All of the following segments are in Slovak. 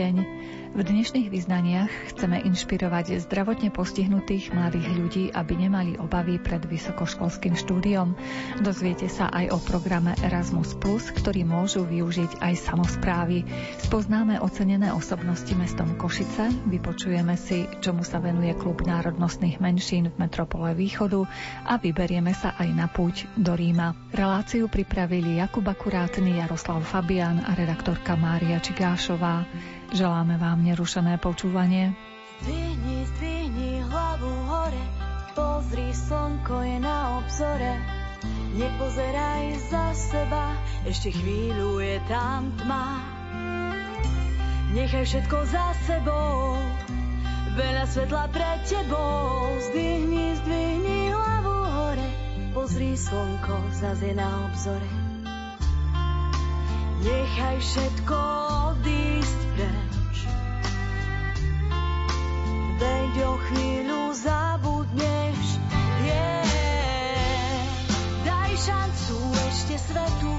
deň. V dnešných vyznaniach chceme inšpirovať zdravotne postihnutých mladých ľudí, aby nemali obavy pred vysokoškolským štúdiom. Dozviete sa aj o programe Erasmus+, ktorý môžu využiť aj samozprávy. Spoznáme ocenené osobnosti mestom Košice, vypočujeme si, čomu sa venuje klub národnostných menšín v metropole Východu a vyberieme sa aj na púť do Ríma. Reláciu pripravili Jakub Akurátny, Jaroslav Fabian a redaktorka Mária Čigášová. Želáme vám nerušené počúvanie. Zdvihni, zdvihni hlavu hore, pozri, slnko je na obzore. Nepozeraj za seba, ešte chvíľu je tam tma. Nechaj všetko za sebou, veľa svetla pred tebou. Zdvihni, zdvihni hlavu hore, pozri, slnko zase na obzore. Nechaj všetko odísť preč. Veď o chvíľu zabudneš. Yeah. Daj šancu ešte svetu,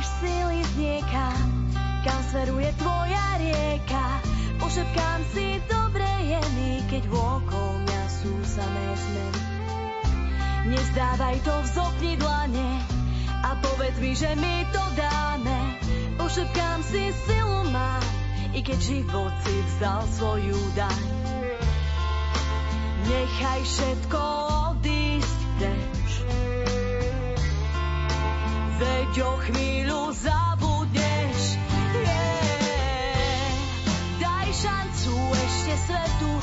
Nemáš síly z kam smeruje tvoja rieka. Pošepkám si, dobre je mi, keď vôkol mňa sú samé zmeny. Nezdávaj to, vzopni dlane a povedz mi, že mi to dáme. Pošepkám si, silu mám, i keď život si vzdal svoju daň. Nechaj všetko Veď o chvíľu zabudneš. Yeah. Daj šancu ešte svetu,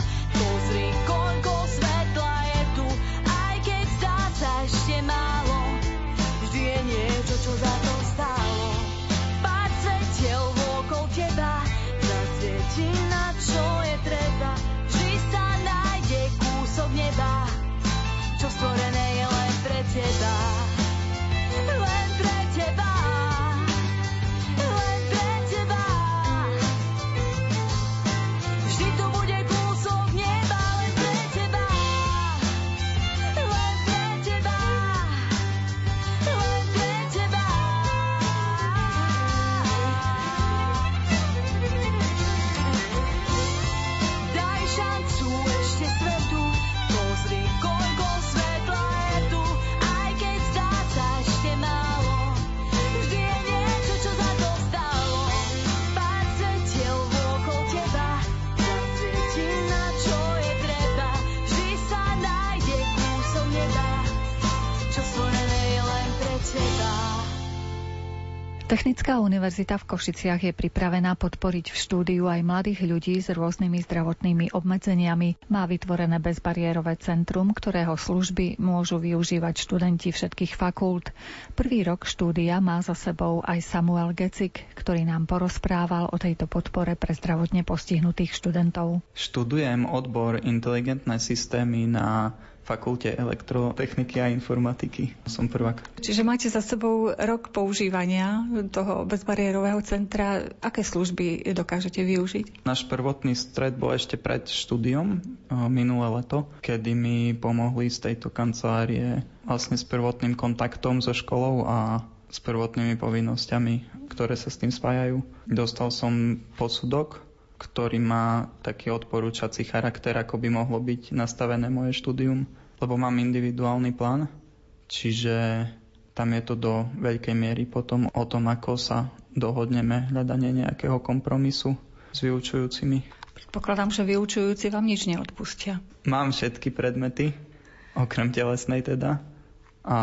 Technická univerzita v Košiciach je pripravená podporiť v štúdiu aj mladých ľudí s rôznymi zdravotnými obmedzeniami. Má vytvorené bezbariérové centrum, ktorého služby môžu využívať študenti všetkých fakult. Prvý rok štúdia má za sebou aj Samuel Gecik, ktorý nám porozprával o tejto podpore pre zdravotne postihnutých študentov. Študujem odbor inteligentné systémy na fakulte elektrotechniky a informatiky. Som prvák. Čiže máte za sebou rok používania toho bezbariérového centra. Aké služby dokážete využiť? Náš prvotný stred bol ešte pred štúdiom minulé leto, kedy mi pomohli z tejto kancelárie vlastne s prvotným kontaktom so školou a s prvotnými povinnosťami, ktoré sa s tým spájajú. Dostal som posudok, ktorý má taký odporúčací charakter, ako by mohlo byť nastavené moje štúdium, lebo mám individuálny plán, čiže tam je to do veľkej miery potom o tom, ako sa dohodneme hľadanie nejakého kompromisu s vyučujúcimi. Predpokladám, že vyučujúci vám nič neodpustia. Mám všetky predmety, okrem telesnej teda, a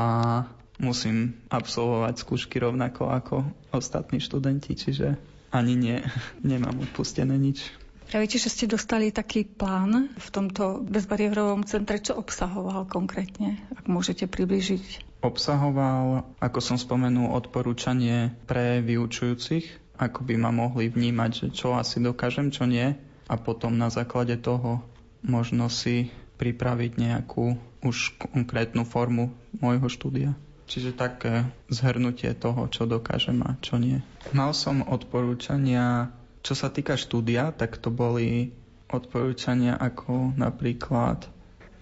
musím absolvovať skúšky rovnako ako ostatní študenti, čiže ani nie, nemám odpustené nič. Pravíte, že ste dostali taký plán v tomto bezbariérovom centre. Čo obsahoval konkrétne, ak môžete približiť? Obsahoval, ako som spomenul, odporúčanie pre vyučujúcich, ako by ma mohli vnímať, že čo asi dokážem, čo nie. A potom na základe toho možno si pripraviť nejakú už konkrétnu formu môjho štúdia. Čiže také zhrnutie toho, čo dokážem a čo nie. Mal som odporúčania, čo sa týka štúdia, tak to boli odporúčania ako napríklad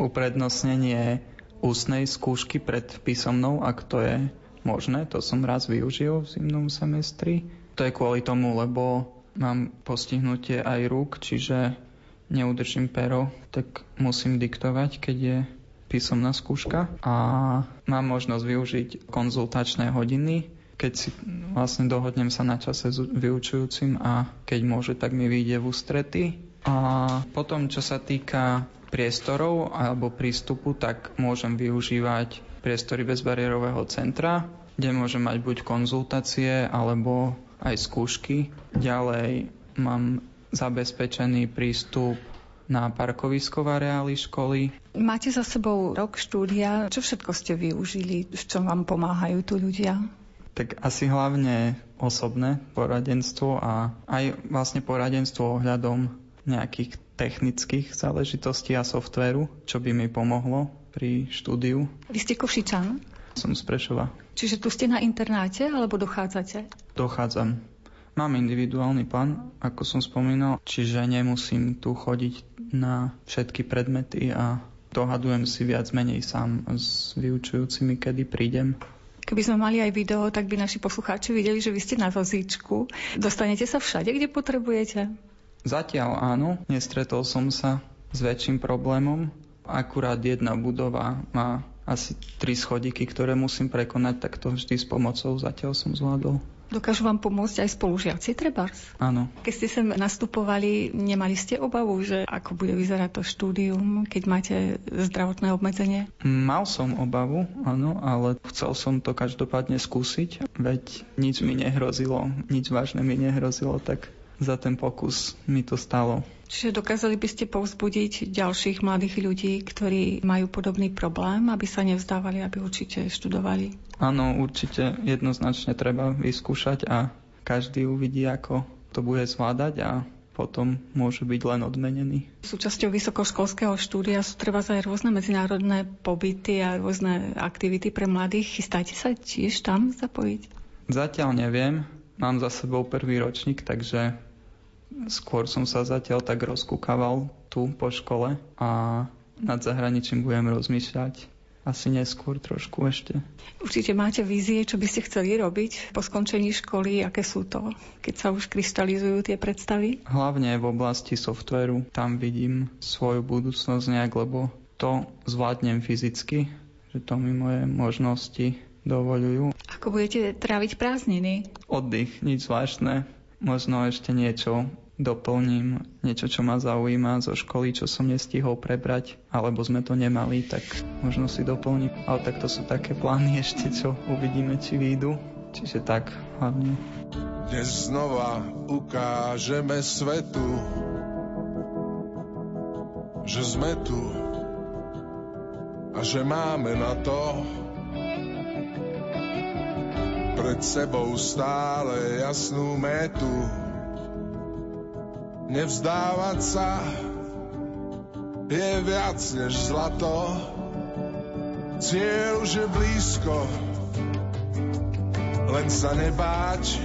uprednostnenie ústnej skúšky pred písomnou, ak to je možné. To som raz využil v zimnom semestri. To je kvôli tomu, lebo mám postihnutie aj rúk, čiže neudržím pero, tak musím diktovať, keď je písomná skúška a mám možnosť využiť konzultačné hodiny, keď si vlastne dohodnem sa na čase s vyučujúcim a keď môže, tak mi vyjde v ústrety. A potom, čo sa týka priestorov alebo prístupu, tak môžem využívať priestory bezbariérového centra, kde môžem mať buď konzultácie alebo aj skúšky. Ďalej mám zabezpečený prístup na parkovisko v areáli školy. Máte za sebou rok štúdia. Čo všetko ste využili? V čom vám pomáhajú tu ľudia? Tak asi hlavne osobné poradenstvo a aj vlastne poradenstvo ohľadom nejakých technických záležitostí a softvéru, čo by mi pomohlo pri štúdiu. Vy ste Košičan? Som z Prešova. Čiže tu ste na internáte alebo dochádzate? Dochádzam. Mám individuálny plán, ako som spomínal, čiže nemusím tu chodiť na všetky predmety a dohadujem si viac menej sám s vyučujúcimi, kedy prídem. Keby sme mali aj video, tak by naši poslucháči videli, že vy ste na vozíčku. Dostanete sa všade, kde potrebujete? Zatiaľ áno, nestretol som sa s väčším problémom. Akurát jedna budova má asi tri schodiky, ktoré musím prekonať, tak to vždy s pomocou zatiaľ som zvládol. Dokážu vám pomôcť aj spolužiaci, trebárs? Áno. Keď ste sem nastupovali, nemali ste obavu, že ako bude vyzerať to štúdium, keď máte zdravotné obmedzenie? Mal som obavu, áno, ale chcel som to každopádne skúsiť, veď nič mi nehrozilo, nič vážne mi nehrozilo, tak za ten pokus mi to stalo. Čiže dokázali by ste povzbudiť ďalších mladých ľudí, ktorí majú podobný problém, aby sa nevzdávali, aby určite študovali? Áno, určite jednoznačne treba vyskúšať a každý uvidí, ako to bude zvládať a potom môže byť len odmenený. Súčasťou vysokoškolského štúdia sú treba aj rôzne medzinárodné pobyty a rôzne aktivity pre mladých. Chystáte sa tiež tam zapojiť? Zatiaľ neviem. Mám za sebou prvý ročník, takže Skôr som sa zatiaľ tak rozkúkaval tu po škole a nad zahraničím budem rozmýšľať asi neskôr trošku ešte. Určite máte vízie, čo by ste chceli robiť po skončení školy, aké sú to, keď sa už kryštalizujú tie predstavy? Hlavne v oblasti softveru, tam vidím svoju budúcnosť nejak, lebo to zvládnem fyzicky, že to mi moje možnosti dovolujú. Ako budete tráviť prázdniny? Oddych, nič zvláštne. Možno ešte niečo doplním niečo, čo ma zaujíma zo školy, čo som nestihol prebrať, alebo sme to nemali, tak možno si doplním. Ale tak to sú také plány ešte, čo uvidíme, či výjdu. Čiže tak hlavne. Dnes znova ukážeme svetu, že sme tu a že máme na to pred sebou stále jasnú metu Nevzdávať sa je viac než zlato. Cieľ už je blízko, len sa nebáť.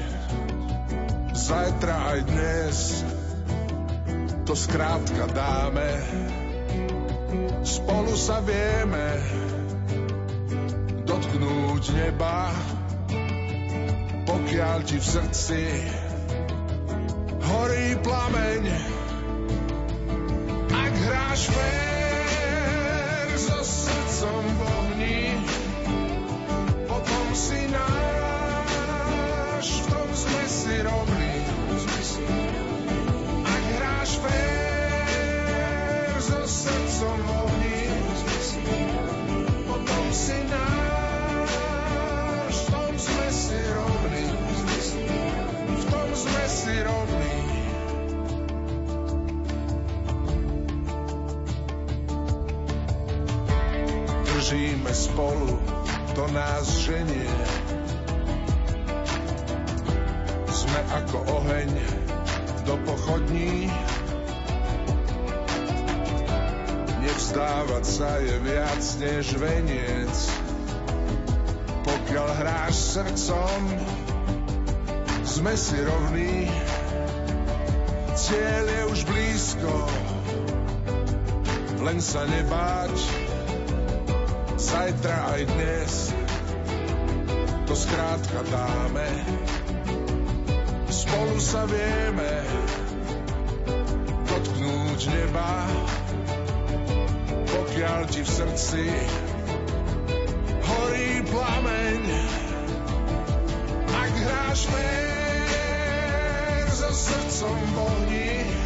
Zajtra aj dnes to skrátka dáme. Spolu sa vieme dotknúť neba, pokiaľ ti v srdci plameň. Ak hráš fér so srdcom v ohni, potom si náš, v tom sme si rovní. Ak hráš fér so srdcom v potom si náš, sme si rovní. V tom sme si rovní. Bežíme spolu, to nás ženie. Sme ako oheň do pochodní, nevzdávať sa je viac než veniec. Pokiaľ hráš srdcom, sme si rovní, cieľ je už blízko, len sa nebáť, zajtra aj dnes, to skrátka dáme, spolu sa vieme dotknúť neba, pokiaľ ti v srdci horí plameň, ak hráš fér so srdcom v ohni,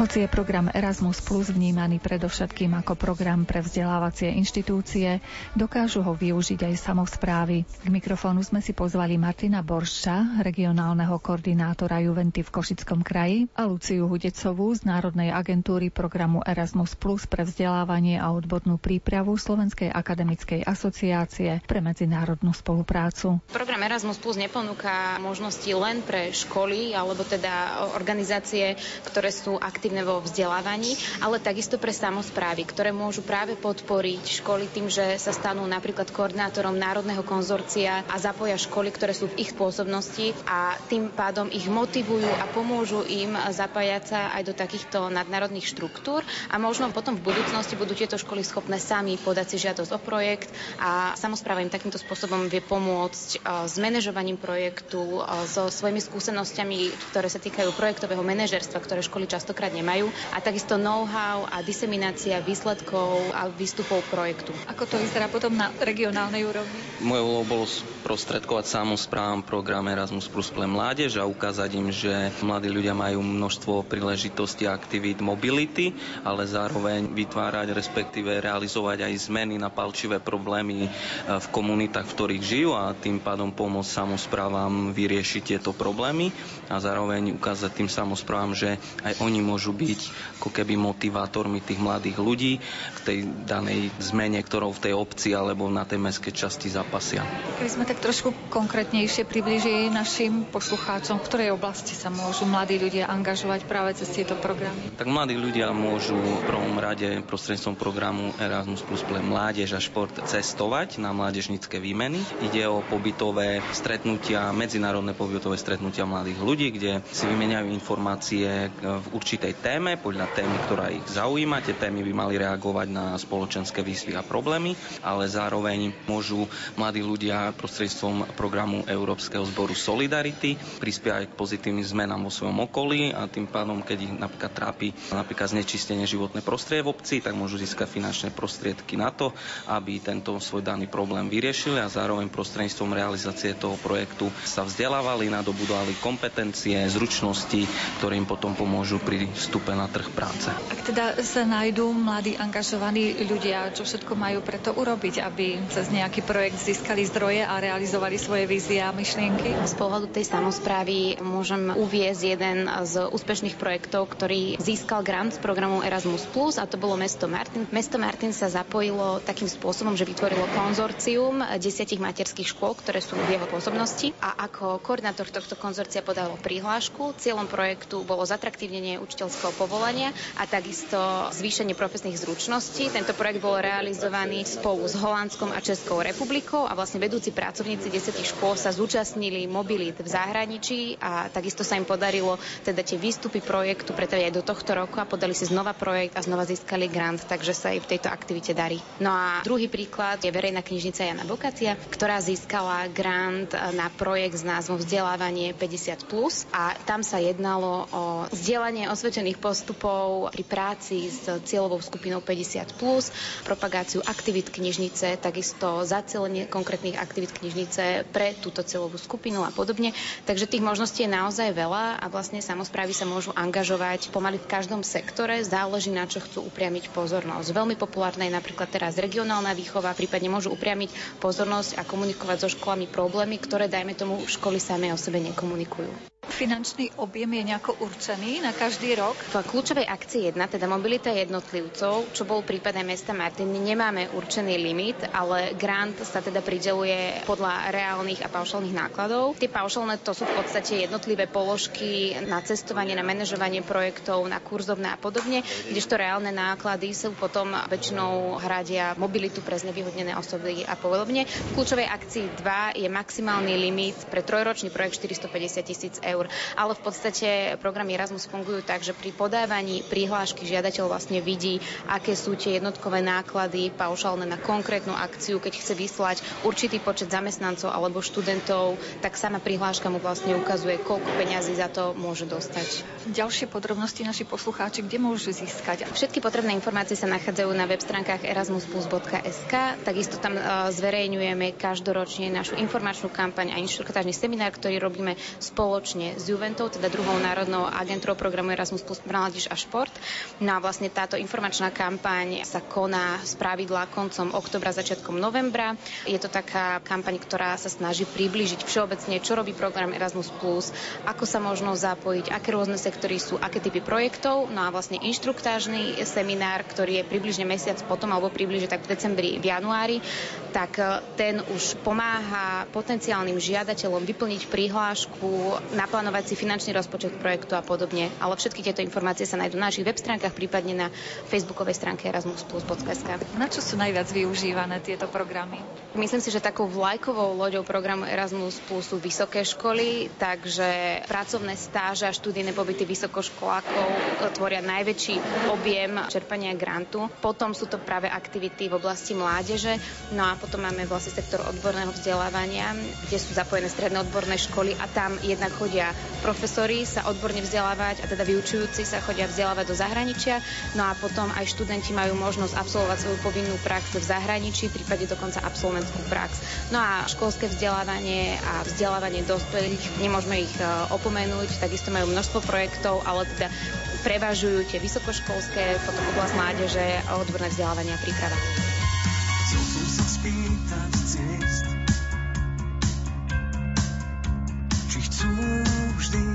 Hoci je program Erasmus Plus vnímaný predovšetkým ako program pre vzdelávacie inštitúcie, dokážu ho využiť aj samozprávy. K mikrofónu sme si pozvali Martina Boršča, regionálneho koordinátora Juventy v Košickom kraji a Luciu Hudecovú z Národnej agentúry programu Erasmus Plus pre vzdelávanie a odbornú prípravu Slovenskej akademickej asociácie pre medzinárodnú spoluprácu. Program Erasmus Plus neponúka možnosti len pre školy alebo teda organizácie, ktoré sú aktívne aktívne vo vzdelávaní, ale takisto pre samozprávy, ktoré môžu práve podporiť školy tým, že sa stanú napríklad koordinátorom národného konzorcia a zapoja školy, ktoré sú v ich pôsobnosti a tým pádom ich motivujú a pomôžu im zapájať sa aj do takýchto nadnárodných štruktúr. A možno potom v budúcnosti budú tieto školy schopné sami podať si žiadosť o projekt a samozpráva im takýmto spôsobom vie pomôcť e, s manažovaním projektu, e, so svojimi skúsenosťami, ktoré sa týkajú projektového manažerstva, ktoré školy častokrát nemajú a takisto know-how a diseminácia výsledkov a výstupov projektu. Ako to vyzerá potom na regionálnej úrovni? Mojou úlohou bolo sprostredkovať samozprávam program Erasmus Plus pre mládež a ukázať im, že mladí ľudia majú množstvo príležitostí a aktivít mobility, ale zároveň vytvárať, respektíve realizovať aj zmeny na palčivé problémy e, v komunitách, v ktorých žijú a tým pádom pomôcť samozprávam vyriešiť tieto problémy a zároveň ukázať tým samozprávam, že aj oni môžu byť ako keby motivátormi tých mladých ľudí k tej danej zmene, ktorou v tej obci alebo na tej mestskej časti zapasia. Keby sme tak trošku konkrétnejšie približili našim poslucháčom, v ktorej oblasti sa môžu mladí ľudia angažovať práve cez tieto programy? Tak mladí ľudia môžu v prvom rade prostredstvom programu Erasmus Plus pre mládež a šport cestovať na mládežnické výmeny. Ide o pobytové stretnutia, medzinárodné pobytové stretnutia mladých ľudí, kde si vymeniajú informácie v určitej téme, podľa témy, ktorá ich zaujíma. Tie témy by mali reagovať na spoločenské výzvy a problémy, ale zároveň môžu mladí ľudia prostredstvom programu Európskeho zboru Solidarity prispievať k pozitívnym zmenám vo svojom okolí a tým pádom, keď ich napríklad trápi napríklad znečistenie životné prostredie v obci, tak môžu získať finančné prostriedky na to, aby tento svoj daný problém vyriešili a zároveň prostredníctvom realizácie toho projektu sa vzdelávali, nadobudovali kompetencie, zručnosti, ktoré im potom pomôžu pri vstupe na trh práce. Ak teda sa nájdú mladí angažovaní ľudia, čo všetko majú preto urobiť, aby cez nejaký projekt získali zdroje a realizovali svoje vízie a myšlienky? Z pohľadu tej samozprávy môžem uviezť jeden z úspešných projektov, ktorý získal grant z programu Erasmus+, a to bolo mesto Martin. Mesto Martin sa zapojilo takým spôsobom, že vytvorilo konzorcium desiatich materských škôl, ktoré sú v jeho pôsobnosti a ako koordinátor tohto konzorcia podalo prihlášku. Cieľom projektu bolo zatraktívnenie učiteľského povolania a takisto zvýšenie profesných zručností. Tento projekt bol realizovaný spolu s Holandskom a Českou republikou a vlastne vedúci pracovníci 10 škôl sa zúčastnili mobilít v zahraničí a takisto sa im podarilo teda tie výstupy projektu pretaviť aj do tohto roku a podali si znova projekt a znova získali grant, takže sa aj v tejto aktivite darí. No a druhý príklad je verejná knižnica Jana Bokacia, ktorá získala grant na projekt s názvom Vzdelávanie 50+, a tam sa jednalo o vzdelanie osvedčených postupov pri práci s cieľovou skupinou 50+, propagáciu aktivít knižnice, takisto zacelenie konkrétnych aktivít knižnice pre túto cieľovú skupinu a podobne. Takže tých možností je naozaj veľa a vlastne samozprávy sa môžu angažovať pomaly v každom sektore, záleží na čo chcú upriamiť pozornosť. Veľmi populárna je napríklad teraz regionálna výchova, prípadne môžu upriamiť pozornosť a komunikovať so školami problémy, ktoré, dajme tomu, školy samé o sebe nekomunikujú. Finančný objem je nejako určený na každý rok? V kľúčovej akcii 1, teda mobilita jednotlivcov, čo bol prípad aj mesta Martiny, nemáme určený limit, ale grant sa teda prideluje podľa reálnych a paušálnych nákladov. Tie paušálne to sú v podstate jednotlivé položky na cestovanie, na manažovanie projektov, na kurzovné a podobne, kdežto reálne náklady sú potom väčšinou hradia mobilitu pre znevýhodnené osoby a podobne. V kľúčovej akcii 2 je maximálny limit pre trojročný projekt 450 tisíc eur eur. Ale v podstate programy Erasmus fungujú tak, že pri podávaní prihlášky žiadateľ vlastne vidí, aké sú tie jednotkové náklady paušálne na konkrétnu akciu. Keď chce vyslať určitý počet zamestnancov alebo študentov, tak sama prihláška mu vlastne ukazuje, koľko peňazí za to môže dostať. Ďalšie podrobnosti naši poslucháči, kde môžu získať? Všetky potrebné informácie sa nachádzajú na web stránkach erasmusplus.sk. Takisto tam e, zverejňujeme každoročne našu informačnú kampaň a inštruktážny seminár, ktorý robíme spoločne spoločne s Juventou, teda druhou národnou agentúrou programu Erasmus plus mládež a šport. No a vlastne táto informačná kampaň sa koná z pravidla koncom oktobra, začiatkom novembra. Je to taká kampaň, ktorá sa snaží priblížiť všeobecne, čo robí program Erasmus plus, ako sa možno zapojiť, aké rôzne sektory sú, aké typy projektov. No a vlastne inštruktážny seminár, ktorý je približne mesiac potom, alebo približne tak v decembri, v januári, tak e, ten už pomáha potenciálnym žiadateľom vyplniť prihlášku na naplánovať si finančný rozpočet projektu a podobne. Ale všetky tieto informácie sa nájdú na našich web stránkach, prípadne na facebookovej stránke erasmusplus.sk. Na čo sú najviac využívané tieto programy? Myslím si, že takou vlajkovou loďou programu Erasmus Plus sú vysoké školy, takže pracovné stáže a študijné pobyty vysokoškolákov tvoria najväčší objem čerpania grantu. Potom sú to práve aktivity v oblasti mládeže, no a potom máme vlastne sektor odborného vzdelávania, kde sú zapojené stredné odborné školy a tam jednak chodia chodia profesori sa odborne vzdelávať a teda vyučujúci sa chodia vzdelávať do zahraničia, no a potom aj študenti majú možnosť absolvovať svoju povinnú prax v zahraničí, prípade dokonca absolventskú prax. No a školské vzdelávanie a vzdelávanie dospelých, nemôžeme ich e, opomenúť, takisto majú množstvo projektov, ale teda prevažujú tie vysokoškolské, potom oblasť mládeže odborné vzdelávanie a príprava. Chcel som sa spýtať cest, vždy Mladí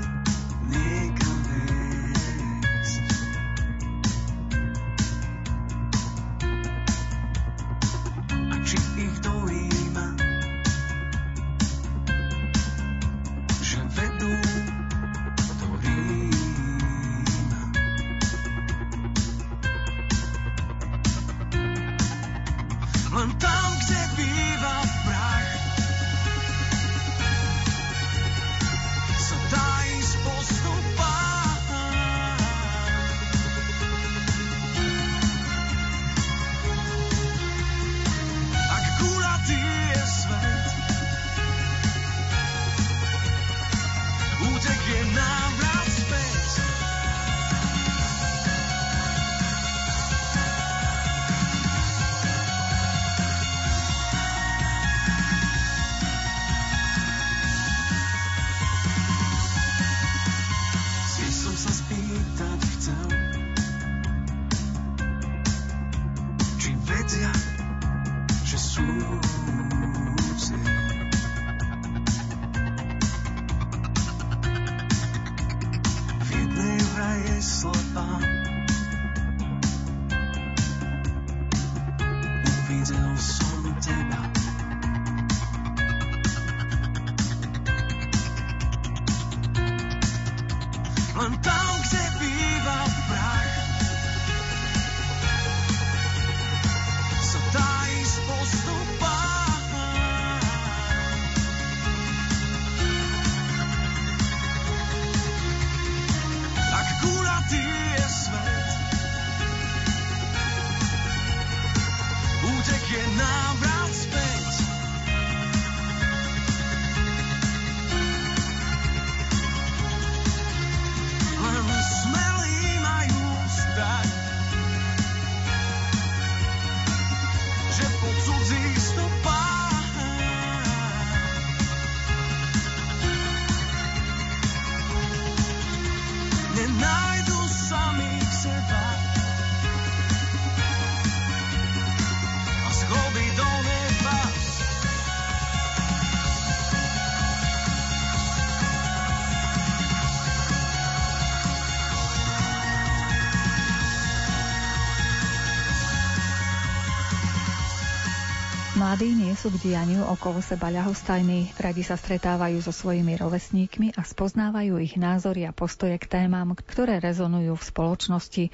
sú k dianiu okolo seba ľahostajní, radi sa stretávajú so svojimi rovesníkmi a spoznávajú ich názory a postoje k témam, ktoré rezonujú v spoločnosti.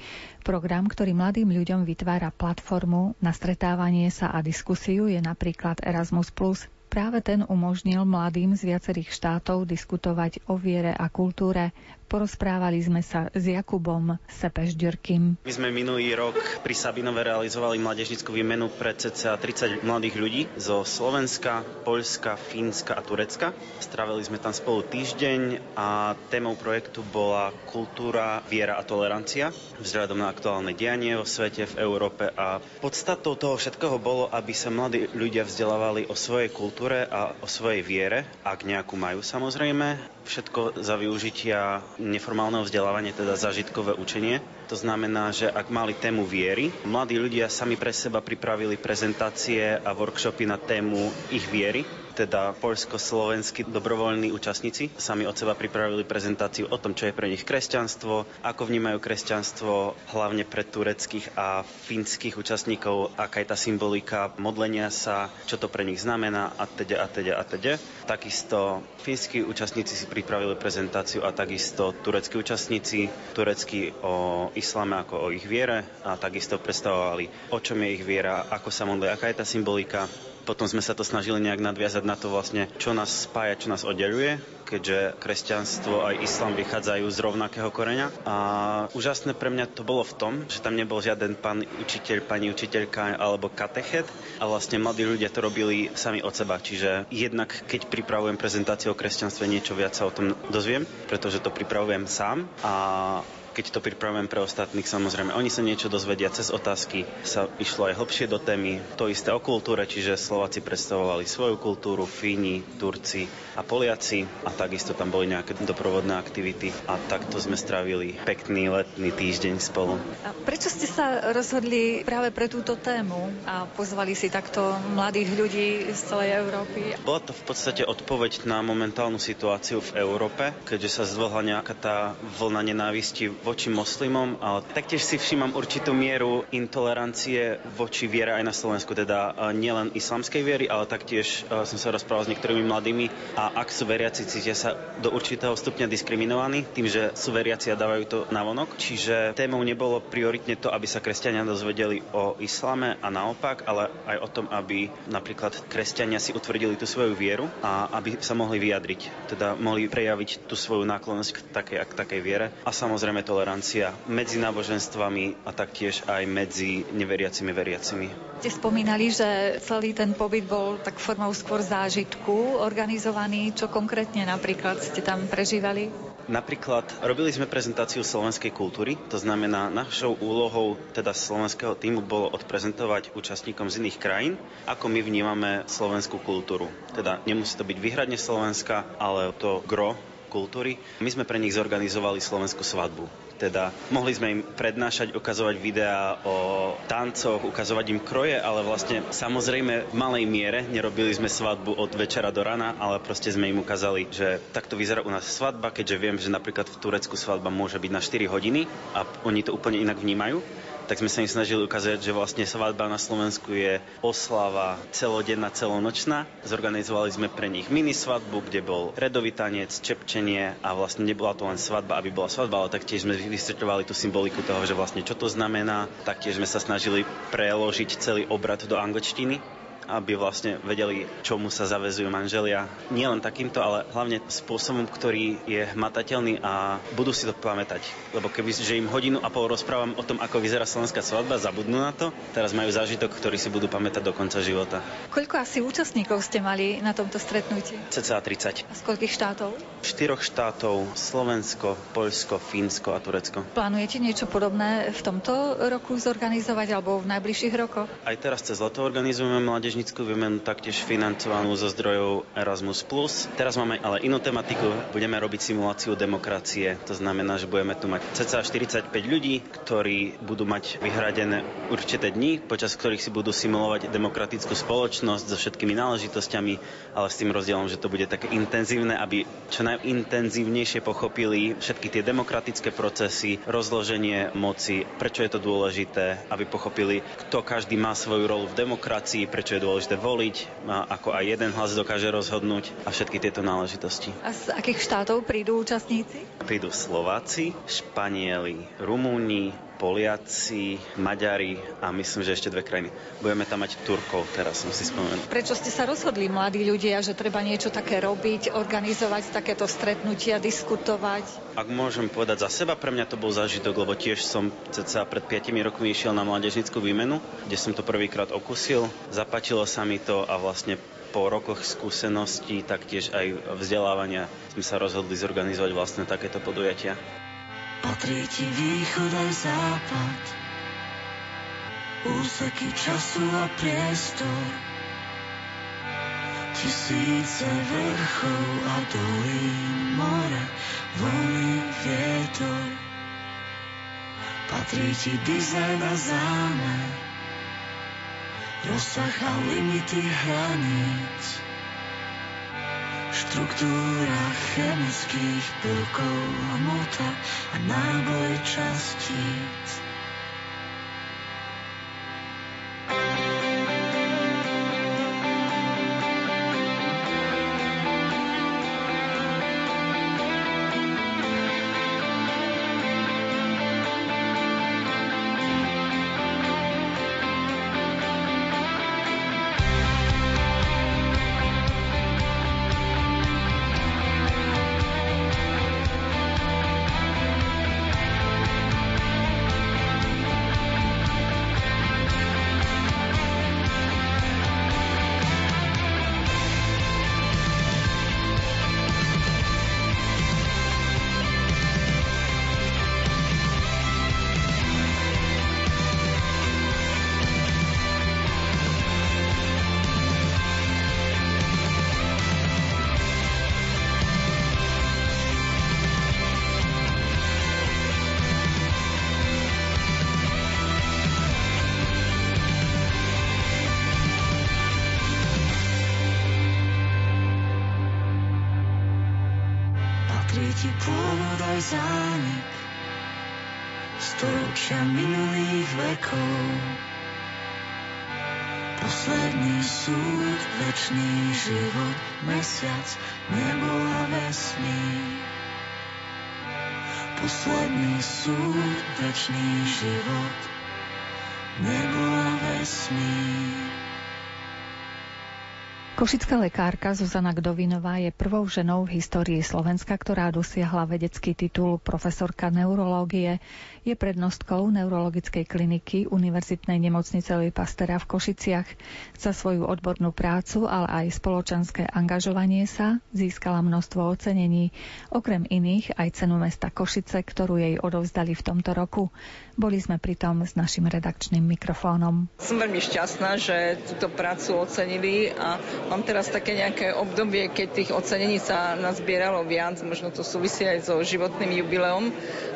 Program, ktorý mladým ľuďom vytvára platformu na stretávanie sa a diskusiu je napríklad Erasmus+, Práve ten umožnil mladým z viacerých štátov diskutovať o viere a kultúre. Porozprávali sme sa s Jakubom Sepeš-Ďurkým. My sme minulý rok pri Sabinove realizovali mladežnickú výmenu pre cca 30 mladých ľudí zo Slovenska, Poľska, Fínska a Turecka. Stravili sme tam spolu týždeň a témou projektu bola kultúra, viera a tolerancia vzhľadom na aktuálne dianie vo svete, v Európe a podstatou toho všetkého bolo, aby sa mladí ľudia vzdelávali o svojej kultúre a o svojej viere, ak nejakú majú samozrejme, všetko za využitia neformálneho vzdelávania, teda zažitkové učenie. To znamená, že ak mali tému viery, mladí ľudia sami pre seba pripravili prezentácie a workshopy na tému ich viery teda poľsko-slovenskí dobrovoľní účastníci sami od seba pripravili prezentáciu o tom, čo je pre nich kresťanstvo, ako vnímajú kresťanstvo hlavne pre tureckých a fínskych účastníkov, aká je tá symbolika modlenia sa, čo to pre nich znamená a teda a teda a teda. Takisto fínsky účastníci si pripravili prezentáciu a takisto tureckí účastníci, tureckí o islame ako o ich viere a takisto predstavovali, o čom je ich viera, ako sa modlia, aká je tá symbolika potom sme sa to snažili nejak nadviazať na to vlastne, čo nás spája, čo nás oddeluje, keďže kresťanstvo aj islám vychádzajú z rovnakého koreňa. A úžasné pre mňa to bolo v tom, že tam nebol žiaden pán učiteľ, pani učiteľka alebo katechet a vlastne mladí ľudia to robili sami od seba. Čiže jednak, keď pripravujem prezentáciu o kresťanstve, niečo viac sa o tom dozviem, pretože to pripravujem sám a keď to pripravujem pre ostatných, samozrejme, oni sa niečo dozvedia cez otázky, sa išlo aj hlbšie do témy, to isté o kultúre, čiže Slováci predstavovali svoju kultúru, Fíni, Turci a Poliaci a takisto tam boli nejaké doprovodné aktivity a takto sme strávili pekný letný týždeň spolu. A prečo ste sa rozhodli práve pre túto tému a pozvali si takto mladých ľudí z celej Európy? Bola to v podstate odpoveď na momentálnu situáciu v Európe, keďže sa zdvihla nejaká tá vlna nenávisti voči moslimom, ale taktiež si všímam určitú mieru intolerancie voči viere aj na Slovensku, teda e, nielen islamskej viery, ale taktiež e, som sa rozprával s niektorými mladými a ak sú veriaci, cítia sa do určitého stupňa diskriminovaní tým, že sú veriaci a dávajú to navonok. Čiže témou nebolo prioritne to, aby sa kresťania dozvedeli o islame a naopak, ale aj o tom, aby napríklad kresťania si utvrdili tú svoju vieru a aby sa mohli vyjadriť, teda mohli prejaviť tú svoju náklonnosť k takej, k takej viere. A samozrejme to tolerancia medzi náboženstvami a taktiež aj medzi neveriacimi veriacimi. Ste spomínali, že celý ten pobyt bol tak formou skôr zážitku organizovaný. Čo konkrétne napríklad ste tam prežívali? Napríklad robili sme prezentáciu slovenskej kultúry, to znamená našou úlohou teda slovenského týmu bolo odprezentovať účastníkom z iných krajín, ako my vnímame slovenskú kultúru. Teda nemusí to byť výhradne Slovenska, ale to gro kultúry. My sme pre nich zorganizovali slovenskú svadbu. Teda mohli sme im prednášať, ukazovať videá o tancoch, ukazovať im kroje, ale vlastne samozrejme v malej miere. Nerobili sme svadbu od večera do rana, ale proste sme im ukázali, že takto vyzerá u nás svadba, keďže viem, že napríklad v Turecku svadba môže byť na 4 hodiny a oni to úplne inak vnímajú tak sme sa im snažili ukázať, že vlastne svadba na Slovensku je oslava celodenná, celonočná. Zorganizovali sme pre nich mini svadbu, kde bol redový tanec, čepčenie a vlastne nebola to len svadba, aby bola svadba, ale taktiež sme vysvetľovali tú symboliku toho, že vlastne čo to znamená. Taktiež sme sa snažili preložiť celý obrad do angličtiny aby vlastne vedeli, čomu sa zavezujú manželia. Nie len takýmto, ale hlavne spôsobom, ktorý je hmatateľný a budú si to pamätať. Lebo keby že im hodinu a pol rozprávam o tom, ako vyzerá slovenská svadba, zabudnú na to, teraz majú zážitok, ktorý si budú pamätať do konca života. Koľko asi účastníkov ste mali na tomto stretnutí? Cca 30. A z koľkých štátov? Štyroch štátov, Slovensko, Poľsko, Fínsko a Turecko. Plánujete niečo podobné v tomto roku zorganizovať alebo v najbližších rokoch? Aj teraz cez leto organizujeme mládež mládežnickú výmenu taktiež financovanú zo zdrojov Erasmus+. Teraz máme ale inú tematiku. Budeme robiť simuláciu demokracie. To znamená, že budeme tu mať cca 45 ľudí, ktorí budú mať vyhradené určité dni, počas ktorých si budú simulovať demokratickú spoločnosť so všetkými náležitosťami, ale s tým rozdielom, že to bude také intenzívne, aby čo najintenzívnejšie pochopili všetky tie demokratické procesy, rozloženie moci, prečo je to dôležité, aby pochopili, kto každý má svoju rolu v demokracii, prečo je je dôležité voliť, ako aj jeden hlas dokáže rozhodnúť a všetky tieto náležitosti. A z akých štátov prídu účastníci? Prídu Slováci, Španieli, Rumúni, Poliaci, Maďari a myslím, že ešte dve krajiny. Budeme tam mať Turkov, teraz som si spomenul. Prečo ste sa rozhodli, mladí ľudia, že treba niečo také robiť, organizovať takéto stretnutia, diskutovať? Ak môžem povedať za seba, pre mňa to bol zážitok, lebo tiež som cca pred 5 rokmi išiel na mládežnickú výmenu, kde som to prvýkrát okusil. Zapáčilo sa mi to a vlastne po rokoch skúseností, taktiež aj vzdelávania sme sa rozhodli zorganizovať vlastne takéto podujatia. Patrí ti východ aj západ, úseky času a priestor, tisíce vrchov a dolín, more, voľný vietor. Patrí ti dizajn a zámer, rozsah a limity hraníc, štruktúra chemických prvkov, hmota a náboj častíc. nebo a vesmír. Košická lekárka Zuzana Gdovinová je prvou ženou v histórii Slovenska, ktorá dosiahla vedecký titul profesorka neurológie. Je prednostkou neurologickej kliniky Univerzitnej nemocnice Louis Pastera v Košiciach. Za svoju odbornú prácu, ale aj spoločenské angažovanie sa získala množstvo ocenení, okrem iných aj cenu mesta Košice, ktorú jej odovzdali v tomto roku. Boli sme pritom s našim redakčným mikrofónom. Som veľmi šťastná, že túto prácu ocenili a mám teraz také nejaké obdobie, keď tých ocenení sa nazbieralo viac, možno to súvisí aj so životným jubileom,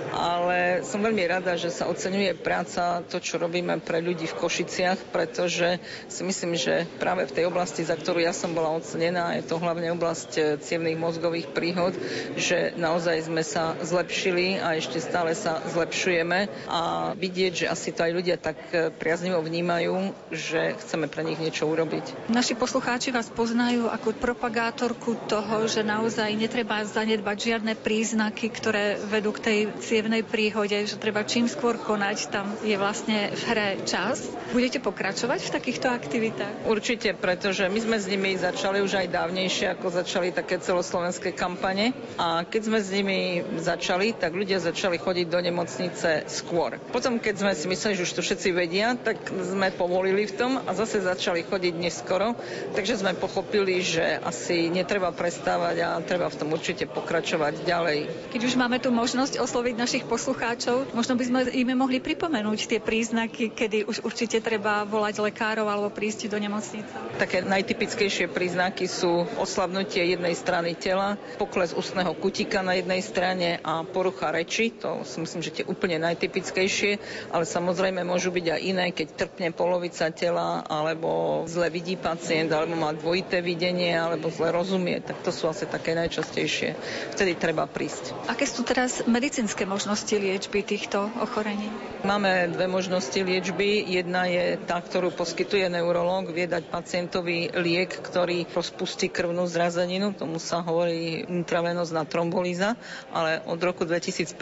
ale som veľmi rada, že sa oceňuje práca, to, čo robíme pre ľudí v Košiciach, pretože si myslím, že práve v tej oblasti, za ktorú ja som bola ocenená, je to hlavne oblasť eh, cievných mozgových príhod, že naozaj sme sa zlepšili a ešte stále sa zlepšujeme a vidieť, že asi to aj ľudia tak e, priaznivo vnímajú, že chceme pre nich niečo urobiť. Naši poslucháči vás poznajú ako propagátorku toho, že naozaj netreba zanedbať žiadne príznaky, ktoré vedú k tej cievnej príhode, že treba čím skôr konať, tam je vlastne v hre čas. Budete pokračovať v takýchto aktivitách? Určite, pretože my sme s nimi začali už aj dávnejšie, ako začali také celoslovenské kampane. A keď sme s nimi začali, tak ľudia začali chodiť do nemocnice skôr. Potom, keď sme si mysleli, že už to všetci vedia, tak sme povolili v tom a zase začali chodiť neskoro. Takže sme pochopili, že asi netreba prestávať a treba v tom určite pokračovať ďalej. Keď už máme tu možnosť osloviť našich poslucháčov, možno by sme im mohli pripomenúť tie príznaky, kedy už určite treba volať lekárov alebo prísť do nemocnice. Také najtypickejšie príznaky sú oslabnutie jednej strany tela, pokles ústneho kutika na jednej strane a porucha reči. To si myslím, že tie úplne najtypickejšie ale samozrejme môžu byť aj iné, keď trpne polovica tela, alebo zle vidí pacient, alebo má dvojité videnie alebo zle rozumie, tak to sú asi také najčastejšie. Vtedy treba prísť. Aké sú teraz medicínske možnosti liečby týchto ochorení? Máme dve možnosti liečby. Jedna je tá, ktorú poskytuje neurolog, vie dať pacientovi liek, ktorý rozpustí krvnú zrazeninu, tomu sa hovorí intravenozná trombolíza, ale od roku 2015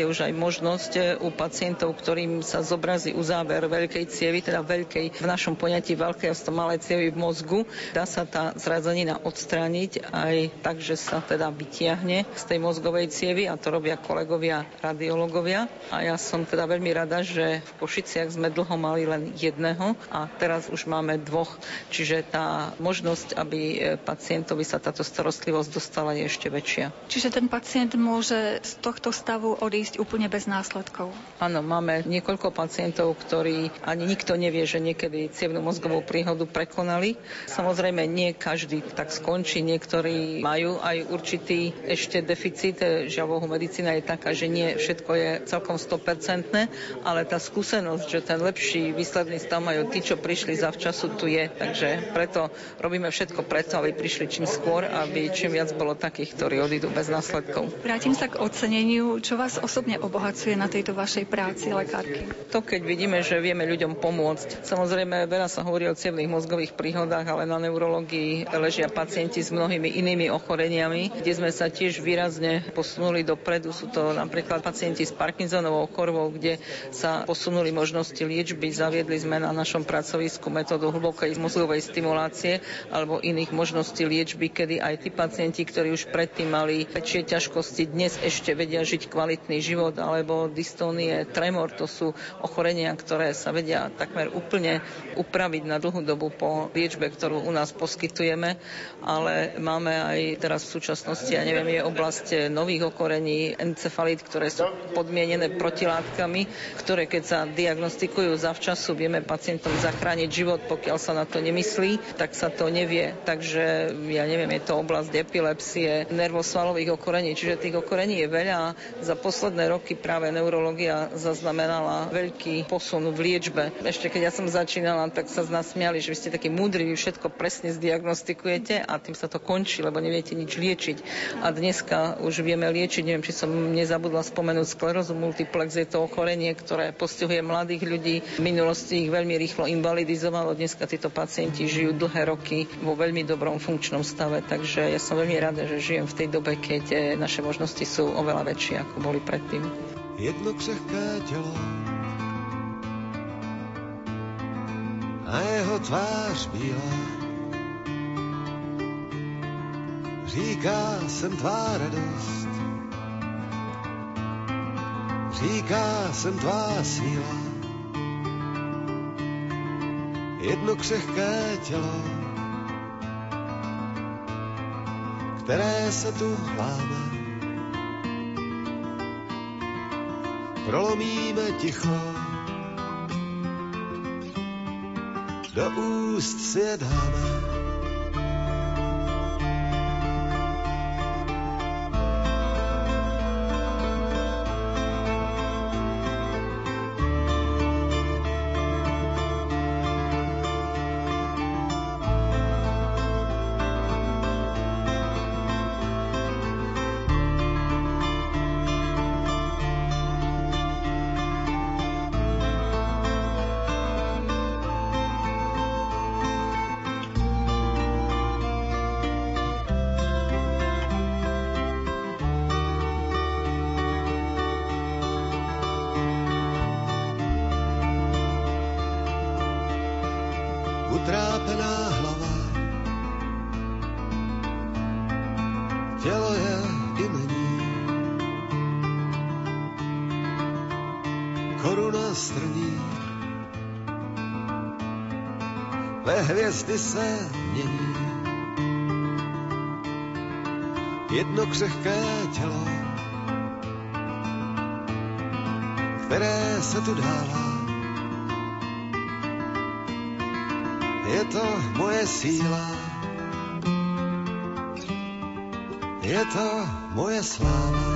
je už aj možnosť u pacientov, ktorým sa zobrazí uzáver veľkej cievy, teda veľkej v našom poňatí veľkej a malé cievy v mozgu, dá sa tá zrazenina odstrániť aj tak, že sa teda vytiahne z tej mozgovej cievy a to robia kolegovia radiológovia. A ja som teda veľmi rada, že v Košiciach sme dlho mali len jedného a teraz už máme dvoch. Čiže tá možnosť, aby pacientovi sa táto starostlivosť dostala, je ešte väčšia. Čiže ten pacient môže z tohto stavu odísť úplne bez následkov? Áno, máme niekoľko pacientov, ktorí ani nikto nevie, že niekedy cievnú mozgovú príhodu prekonali. Samozrejme, nie každý tak skončí. Niektorí majú aj určitý ešte deficit. Žiavohu medicína je taká, že nie všetko je celkom 100%, ale tá skúsenosť, že ten lepší výsledný stav majú tí, čo prišli zavčasu, tu je. Takže preto robíme všetko preto, aby prišli čím skôr, aby čím viac bolo takých, ktorí odídu bez následkov. Vrátim sa k oceneniu. Čo vás osobne obohacuje na tejto vašej práci lekárky? To, keď vidíme, že vieme ľuďom pomôcť. Samozrejme, veľa sa hovorí o cievných mozgových príhodách, ale na neurológii ležia pacienti s mnohými inými ochoreniami, kde sme sa tiež výrazne posunuli dopredu. Sú to napríklad pacienti s Parkinsonovou chorobou, kde sa posunuli možnosti liečby. Zaviedli sme na našom pracovisku metódu hlbokej mozgovej stimulácie alebo iných možností liečby, kedy aj tí pacienti, ktorí už predtým mali väčšie ťažkosti, dnes ešte vedia žiť kvalitný život alebo dystónie, tremor, to sú ochorenia, ktoré sa vedia takmer úplne upraviť na dlhú dobu po liečbe, ktorú u nás poskytujeme, ale máme aj teraz v súčasnosti, ja neviem, je oblasť nových okorení, encefalit, ktoré sú podmienené protilátkami, ktoré keď sa diagnostikujú zavčasu, vieme pacientom zachrániť život, pokiaľ sa na to nemyslí, tak sa to nevie. Takže ja neviem, je to oblasť epilepsie, nervosvalových okorení, čiže tých okorení je veľa za posledné roky práve neurológia zaznamenala veľký posun v liečbe. Ešte keď ja som začínala, tak sa z nás smiali, že vy ste takí múdri, vy všetko presne zdiagnostikujete a tým sa to končí, lebo neviete nič liečiť. A dneska už vieme liečiť, neviem, či som nezabudla spomenúť sklerózu multiplex, je to ochorenie, ktoré postihuje mladých ľudí. V minulosti ich veľmi rýchlo invalidizovalo, dneska títo pacienti žijú dlhé roky vo veľmi dobrom funkčnom stave, takže ja som veľmi rada, že žijem v tej dobe, keď eh, naše možnosti sú oveľa väčšie, ako boli predtým. Jedno křehké tělo a jeho tvář bílá. Říká jsem tvá radost, říká jsem tvá síla. Jedno křehké tělo, které se tu hláme. Prolomíme ticho, do úst si je dáme. Hvězdy se mění. Jedno křehké tělo, které se tu dává je to moje síla, je to moje sláva.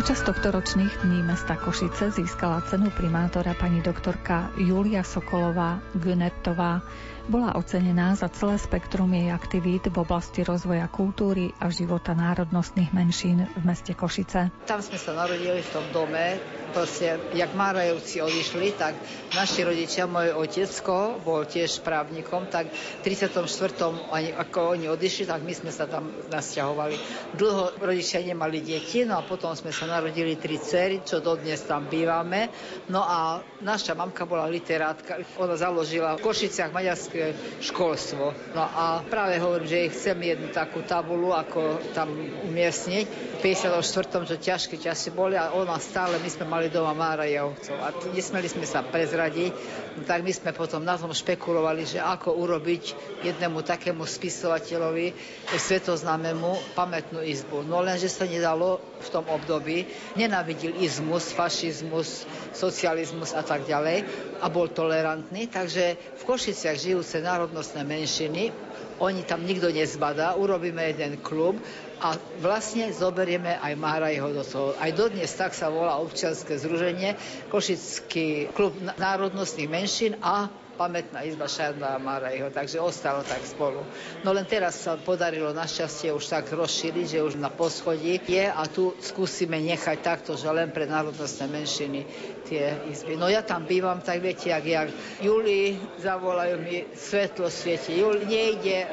Počas tohto ročných dní mesta Košice získala cenu primátora pani doktorka Julia Sokolová Günertová. Bola ocenená za celé spektrum jej aktivít v oblasti rozvoja kultúry a života národnostných menšín v meste Košice. Tam sme sa narodili v tom dome, proste, jak Márajovci odišli, tak naši rodičia, môj otecko bol tiež právnikom, tak v 34. Oni, ako oni odišli, tak my sme sa tam nasťahovali. Dlho rodičia nemali deti, no a potom sme sa narodili tri cery, čo dodnes tam bývame. No a naša mamka bola literátka, ona založila v Košiciach maďarské školstvo. No a práve hovorím, že chcem jednu takú tabulu, ako tam umiestniť. V 54. čo ťažké časy boli a ona stále, my sme mali doma Mára Jovcov a nesmeli sme sa prezradiť, no tak my sme potom na tom špekulovali, že ako urobiť jednému takému spisovateľovi svetoznámemu pamätnú izbu. No lenže sa nedalo v tom období. Nenávidil izmus, fašizmus, socializmus a tak ďalej a bol tolerantný, takže v Košiciach žijúce národnostné menšiny oni tam nikto nezbadá, urobíme jeden klub a vlastne zoberieme aj Mára jeho do toho. Aj dodnes tak sa volá občianske združenie, Košický klub národnostných menšín a pamätná izba Šarda a Marajho, takže ostalo tak spolu. No len teraz sa podarilo našťastie už tak rozšíriť, že už na poschodí je a tu skúsime nechať takto, že len pre národnostné menšiny tie izby. No ja tam bývam, tak viete, jak, jak Juli zavolajú mi svetlo svieti. Juli, nejde e,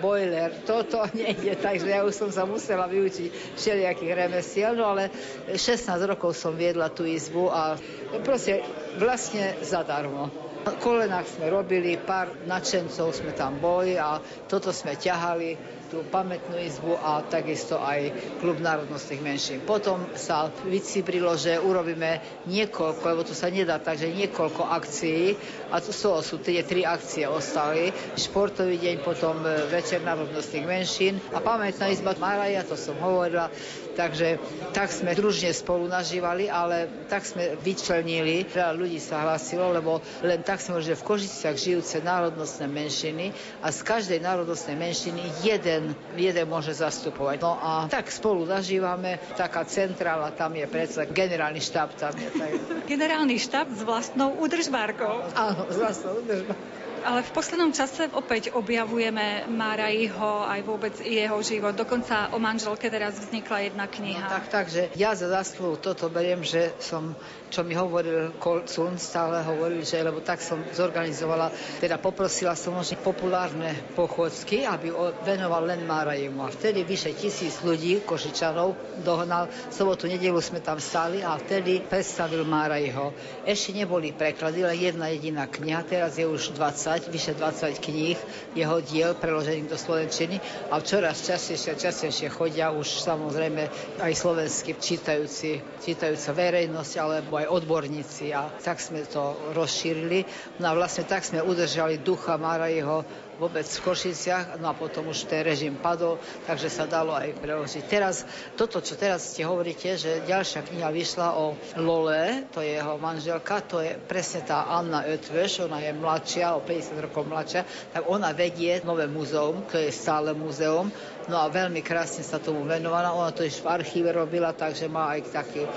boiler, toto nejde, takže ja už som sa musela vyučiť všelijakých remesiel, no ale 16 rokov som viedla tú izbu a proste vlastne zadarmo. Na kolenách sme robili, pár nadšencov sme tam boli a toto sme ťahali tú pamätnú izbu a takisto aj klub národnostných menšín. Potom sa vycibrilo, že urobíme niekoľko, lebo to sa nedá tak, že niekoľko akcií a to sú, sú tie tri akcie ostali. Športový deň, potom e, večer národnostných menšín a pamätná izba Maraja, to som hovorila, takže tak sme družne spolu nažívali, ale tak sme vyčlenili, veľa ľudí sa hlasilo, lebo len tak sme, že v Kožiciach žijúce národnostné menšiny a z každej národnostnej menšiny jeden jeden, jeden môže zastupovať. No a tak spolu zažívame, taká centrála, tam je predsa generálny štáb. Tam je, tak... Generálny štáb s vlastnou udržbárkou. Áno, s vlastnou udržbárkou. Ale v poslednom čase opäť objavujeme Márajho, aj vôbec jeho život. Dokonca o manželke teraz vznikla jedna kniha. No, tak, takže ja za zásluhu toto beriem, že som čo mi hovoril Kolcun, stále hovoril, že lebo tak som zorganizovala, teda poprosila som možno populárne pochodzky, aby venoval len Márajemu. A vtedy vyše tisíc ľudí, Košičanov, dohnal. Sobotu, nedelu sme tam stáli a vtedy predstavil Márajho. Ešte neboli preklady, len jedna jediná kniha, teraz je už 20, vyše 20 kníh jeho diel preložených do Slovenčiny a čoraz častejšie a častejšie chodia už samozrejme aj slovenskí čítajúci, čítajúca verejnosť alebo aj odborníci a tak sme to rozšírili. No a vlastne tak sme udržali ducha jeho vôbec v Košiciach, no a potom už ten režim padol, takže sa dalo aj preložiť. Teraz, toto, čo teraz ste hovoríte, že ďalšia kniha vyšla o Lole, to je jeho manželka, to je presne tá Anna Ötveš, ona je mladšia, o 50 rokov mladšia, tak ona vedie nové múzeum, to je stále múzeum, no a veľmi krásne sa tomu venovala, ona to už v archíve robila, takže má aj taký e,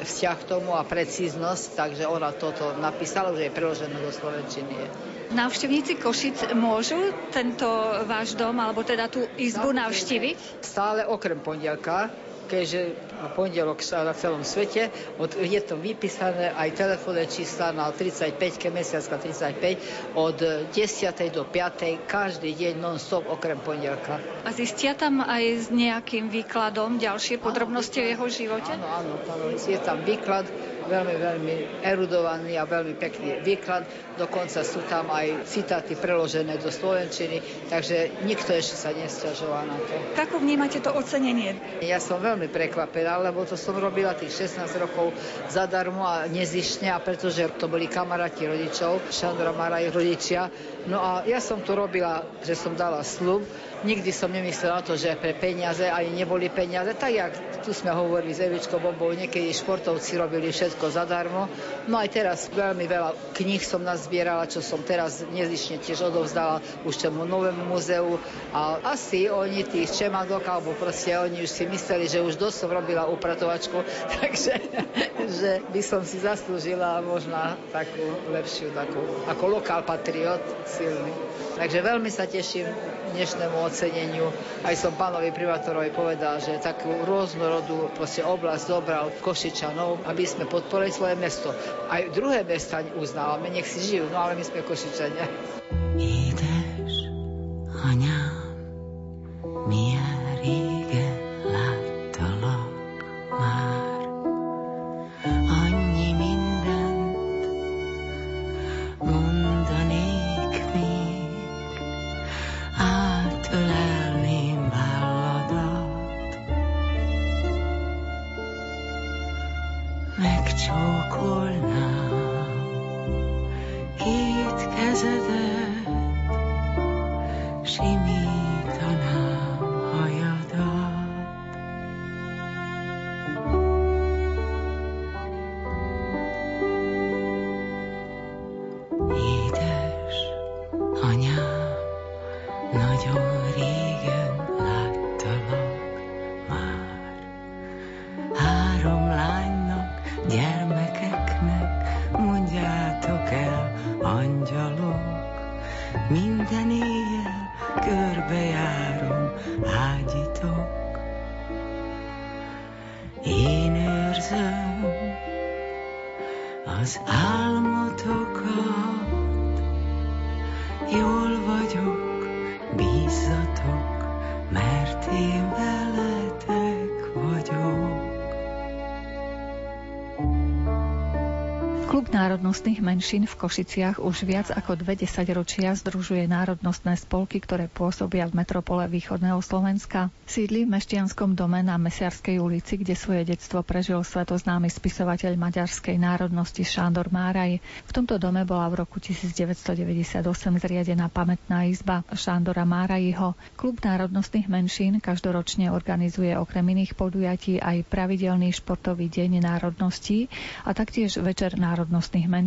vzťah k tomu a precíznosť, takže ona toto napísala, už je preložené do Slovenčiny. Návštevníci Košic môžu tento váš dom, alebo teda tú izbu navštíviť? Stále okrem pondelka, keďže pondelok sa na celom svete. Od, je to vypísané aj telefónne čísla na 35 mesiacka 35 od 10. do 5. každý deň non-stop okrem pondelka. A zistia tam aj s nejakým výkladom ďalšie podrobnosti o jeho živote? Áno, áno, áno, je tam výklad veľmi, veľmi erudovaný a veľmi pekný výklad. Dokonca sú tam aj citáty preložené do Slovenčiny, takže nikto ešte sa nestiažoval na to. Ako vnímate to ocenenie? Ja som veľmi prekvapená, lebo to som robila tých 16 rokov zadarmo a nezišne a pretože to boli kamaráti rodičov, Šandra Maraj rodičia, No a ja som to robila, že som dala slub. Nikdy som nemyslela to, že pre peniaze ani neboli peniaze. Tak jak tu sme hovorili s Evičkou Bobou, niekedy športovci robili všetko zadarmo. No aj teraz veľmi veľa kníh som nazbierala, čo som teraz nezišne tiež odovzdala už tomu novému muzeu. A asi oni tých čemadok, alebo proste oni už si mysleli, že už dosť som robila upratovačku, takže že by som si zaslúžila možno takú lepšiu, takú, ako lokál patriot silný. Takže veľmi sa teším dnešnému oceneniu. Aj som pánovi privátorovi povedal, že takú rôznorodú proste oblasť zobral Košičanov, aby sme podporili svoje mesto. Aj druhé mesta uznávame, nech si žijú, no ale my sme Košičania. Anyám, milyen régen národnostných menšín v Košiciach už viac ako dve desaťročia združuje národnostné spolky, ktoré pôsobia v metropole východného Slovenska. Sídli v Meštianskom dome na Mesiarskej ulici, kde svoje detstvo prežil svetoznámy spisovateľ maďarskej národnosti Šándor Máraj. V tomto dome bola v roku 1998 zriadená pamätná izba Šándora Márajiho. Klub národnostných menšín každoročne organizuje okrem iných podujatí aj pravidelný športový deň národností a taktiež večer národnostných menšín.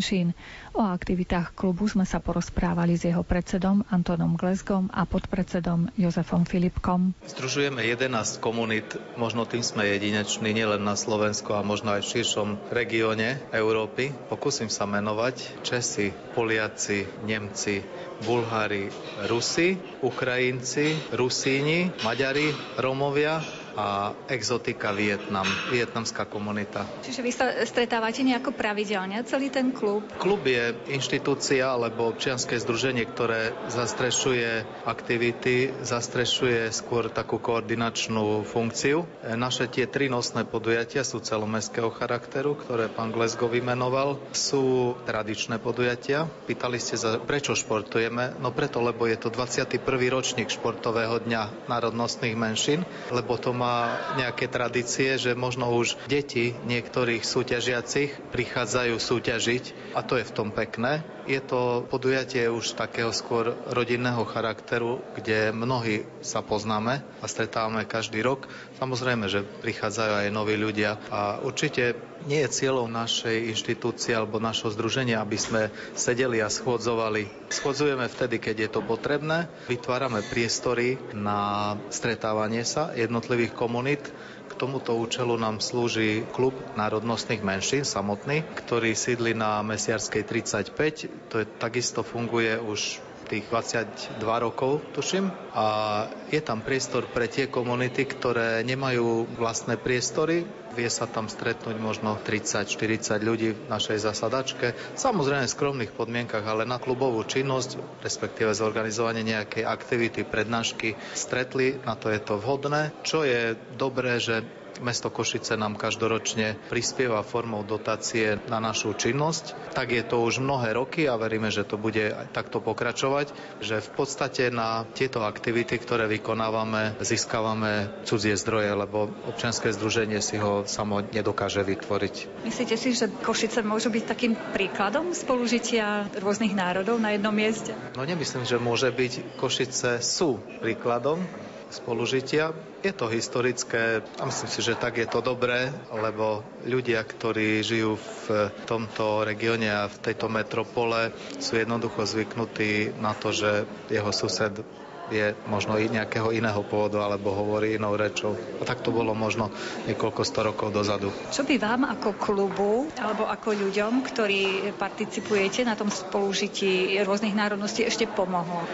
O aktivitách klubu sme sa porozprávali s jeho predsedom Antonom Glezgom a podpredsedom Jozefom Filipkom. Združujeme 11 komunít, možno tým sme jedineční nielen na Slovensku a možno aj v širšom regióne Európy. Pokúsim sa menovať Česi, Poliaci, Nemci, Bulhári, Rusi, Ukrajinci, Rusíni, Maďari, Romovia a exotika Vietnam, vietnamská komunita. Čiže vy sa stretávate nejako pravidelne, celý ten klub? Klub je inštitúcia alebo občianske združenie, ktoré zastrešuje aktivity, zastrešuje skôr takú koordinačnú funkciu. Naše tie tri nosné podujatia sú celomestského charakteru, ktoré pán Glezgo vymenoval. Sú tradičné podujatia. Pýtali ste sa, prečo športujeme? No preto, lebo je to 21. ročník športového dňa národnostných menšín, lebo to má má nejaké tradície, že možno už deti niektorých súťažiacich prichádzajú súťažiť a to je v tom pekné. Je to podujatie už takého skôr rodinného charakteru, kde mnohí sa poznáme a stretávame každý rok. Samozrejme, že prichádzajú aj noví ľudia a určite nie je cieľom našej inštitúcie alebo našho združenia, aby sme sedeli a schôdzovali. Schodzujeme vtedy, keď je to potrebné. Vytvárame priestory na stretávanie sa jednotlivých komunít. K tomuto účelu nám slúži klub národnostných menšín samotný, ktorý sídli na Mesiarskej 35. To je, takisto funguje už tých 22 rokov, tuším. A je tam priestor pre tie komunity, ktoré nemajú vlastné priestory. Vie sa tam stretnúť možno 30-40 ľudí v našej zasadačke. Samozrejme v skromných podmienkach, ale na klubovú činnosť, respektíve zorganizovanie nejakej aktivity, prednášky, stretli, na to je to vhodné. Čo je dobré, že mesto Košice nám každoročne prispieva formou dotácie na našu činnosť. Tak je to už mnohé roky a veríme, že to bude takto pokračovať, že v podstate na tieto aktivity, ktoré vykonávame, získavame cudzie zdroje, lebo občianske združenie si ho samo nedokáže vytvoriť. Myslíte si, že Košice môžu byť takým príkladom spolužitia rôznych národov na jednom mieste? No nemyslím, že môže byť. Košice sú príkladom spolužitia. Je to historické a myslím si, že tak je to dobré, lebo ľudia, ktorí žijú v tomto regióne a v tejto metropole, sú jednoducho zvyknutí na to, že jeho sused je možno i nejakého iného pôvodu alebo hovorí inou rečou. A tak to bolo možno niekoľko sto rokov dozadu. Čo by vám ako klubu alebo ako ľuďom, ktorí participujete na tom spolužití rôznych národností ešte pomohlo?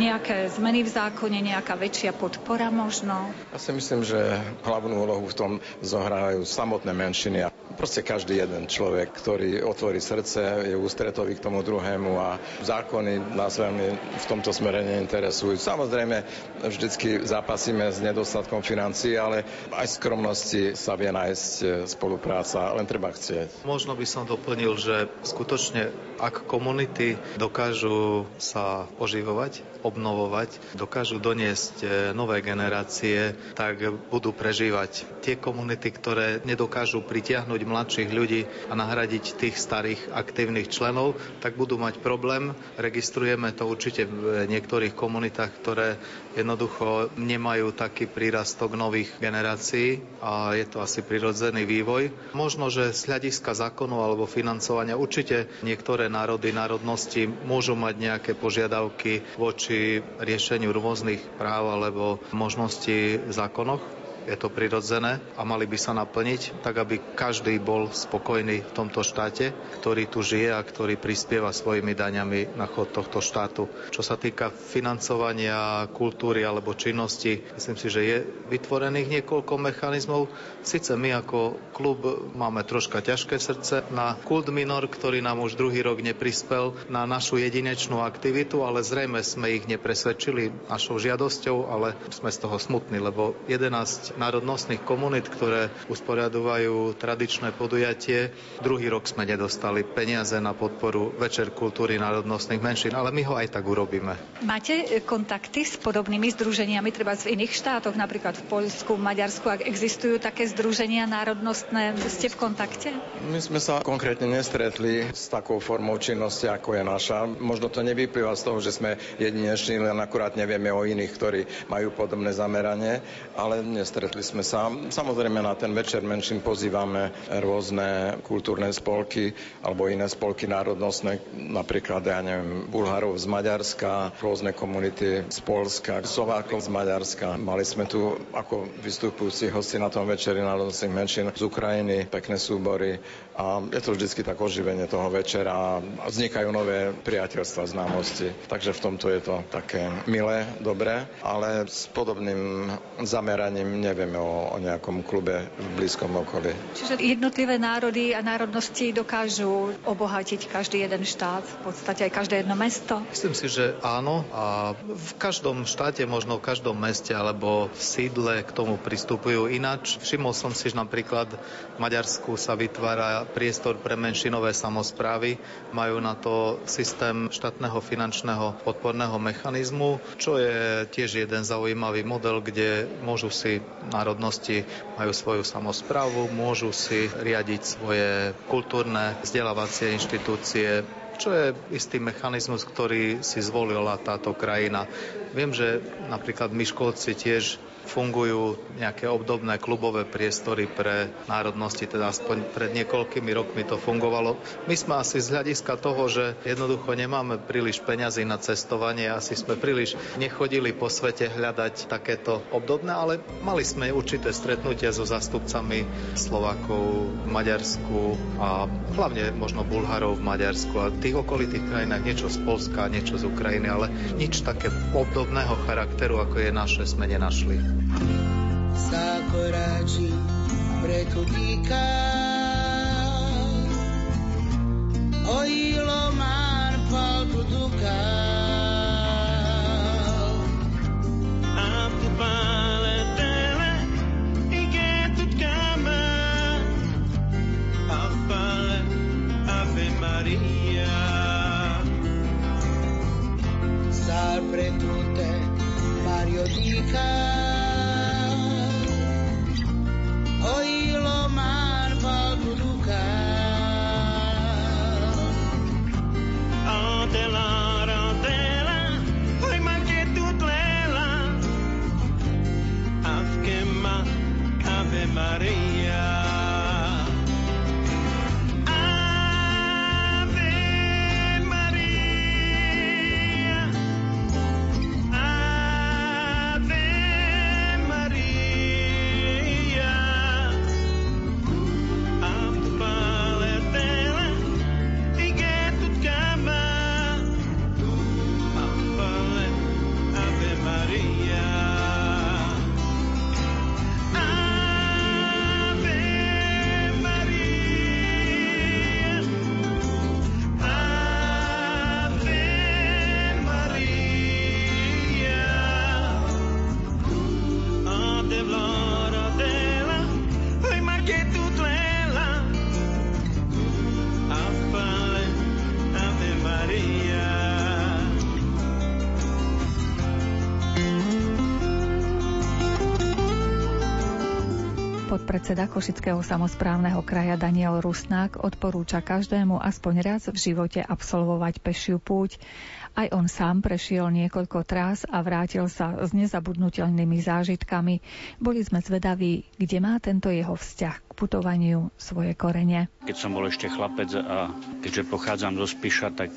Nejaké zmeny v zákone, nejaká väčšia podpora možno? Ja si myslím, že hlavnú úlohu v tom zohrávajú samotné menšiny a proste každý jeden človek, ktorý otvorí srdce, je ústretový k tomu druhému a zákony nás veľmi v tomto smere neinteresujú. Samozrejme, vždycky zápasíme s nedostatkom financií, ale aj skromnosti sa vie nájsť e, spolupráca, len treba chcieť. Možno by som doplnil, že skutočne ak komunity dokážu sa oživovať, obnovovať, dokážu doniesť e, nové generácie, tak budú prežívať tie komunity, ktoré nedokážu pritiahnuť mladších ľudí a nahradiť tých starých aktívnych členov, tak budú mať problém. Registrujeme to určite v niektorých komunitách, ktoré jednoducho nemajú taký prírastok nových generácií a je to asi prirodzený vývoj. Možno, že z hľadiska zákonu alebo financovania určite niektoré národy, národnosti môžu mať nejaké požiadavky voči riešeniu rôznych práv alebo možností v zákonoch je to prirodzené a mali by sa naplniť, tak aby každý bol spokojný v tomto štáte, ktorý tu žije a ktorý prispieva svojimi daňami na chod tohto štátu. Čo sa týka financovania kultúry alebo činnosti, myslím si, že je vytvorených niekoľko mechanizmov. Sice my ako klub máme troška ťažké srdce na kult minor, ktorý nám už druhý rok neprispel na našu jedinečnú aktivitu, ale zrejme sme ich nepresvedčili našou žiadosťou, ale sme z toho smutní, lebo 11 národnostných komunít, ktoré usporiadovajú tradičné podujatie. Druhý rok sme nedostali peniaze na podporu Večer kultúry národnostných menšín, ale my ho aj tak urobíme. Máte kontakty s podobnými združeniami, treba v iných štátoch, napríklad v Poľsku, Maďarsku, ak existujú také združenia národnostné, ste v kontakte? My sme sa konkrétne nestretli s takou formou činnosti, ako je naša. Možno to nevyplýva z toho, že sme jedineční, len akurát nevieme o iných, ktorí majú podobné zameranie, ale nestretli stretli sme sa. Samozrejme na ten večer menším pozývame rôzne kultúrne spolky alebo iné spolky národnostné, napríklad, ja neviem, Bulharov z Maďarska, rôzne komunity z Polska, Slovákov z Maďarska. Mali sme tu ako vystupujúci hosti na tom večeri národnostných menšín z Ukrajiny, pekné súbory a je to vždy tak oživenie toho večera a vznikajú nové priateľstva, známosti. Takže v tomto je to také milé, dobré, ale s podobným zameraním nevieme o, o nejakom klube v blízkom okolí. Čiže jednotlivé národy a národnosti dokážu obohatiť každý jeden štát, v podstate aj každé jedno mesto? Myslím si, že áno a v každom štáte, možno v každom meste alebo v sídle k tomu pristupujú ináč. Všimol som si, že napríklad v Maďarsku sa vytvára priestor pre menšinové samozprávy. Majú na to systém štátneho finančného podporného mechanizmu, čo je tiež jeden zaujímavý model, kde môžu si národnosti majú svoju samozprávu, môžu si riadiť svoje kultúrne vzdelávacie inštitúcie, čo je istý mechanizmus, ktorý si zvolila táto krajina. Viem, že napríklad Myškolci tiež fungujú nejaké obdobné klubové priestory pre národnosti, teda aspoň pred niekoľkými rokmi to fungovalo. My sme asi z hľadiska toho, že jednoducho nemáme príliš peňazí na cestovanie, asi sme príliš nechodili po svete hľadať takéto obdobné, ale mali sme určité stretnutia so zastupcami Slovákov v Maďarsku a hlavne možno Bulharov v Maďarsku a tých okolitých krajinách, niečo z Polska, niečo z Ukrajiny, ale nič také obdobného charakteru, ako je naše, sme nenašli sa koráči prekutýka. Oilo mar palpu dukal. Ampu Maria. Sar pretute, Mario dikal. Predseda Košického samozprávneho kraja Daniel Rusnák odporúča každému aspoň raz v živote absolvovať pešiu púť. Aj on sám prešiel niekoľko trás a vrátil sa s nezabudnutelnými zážitkami. Boli sme zvedaví, kde má tento jeho vzťah k putovaniu svoje korene. Keď som bol ešte chlapec a keďže pochádzam zo Spiša, tak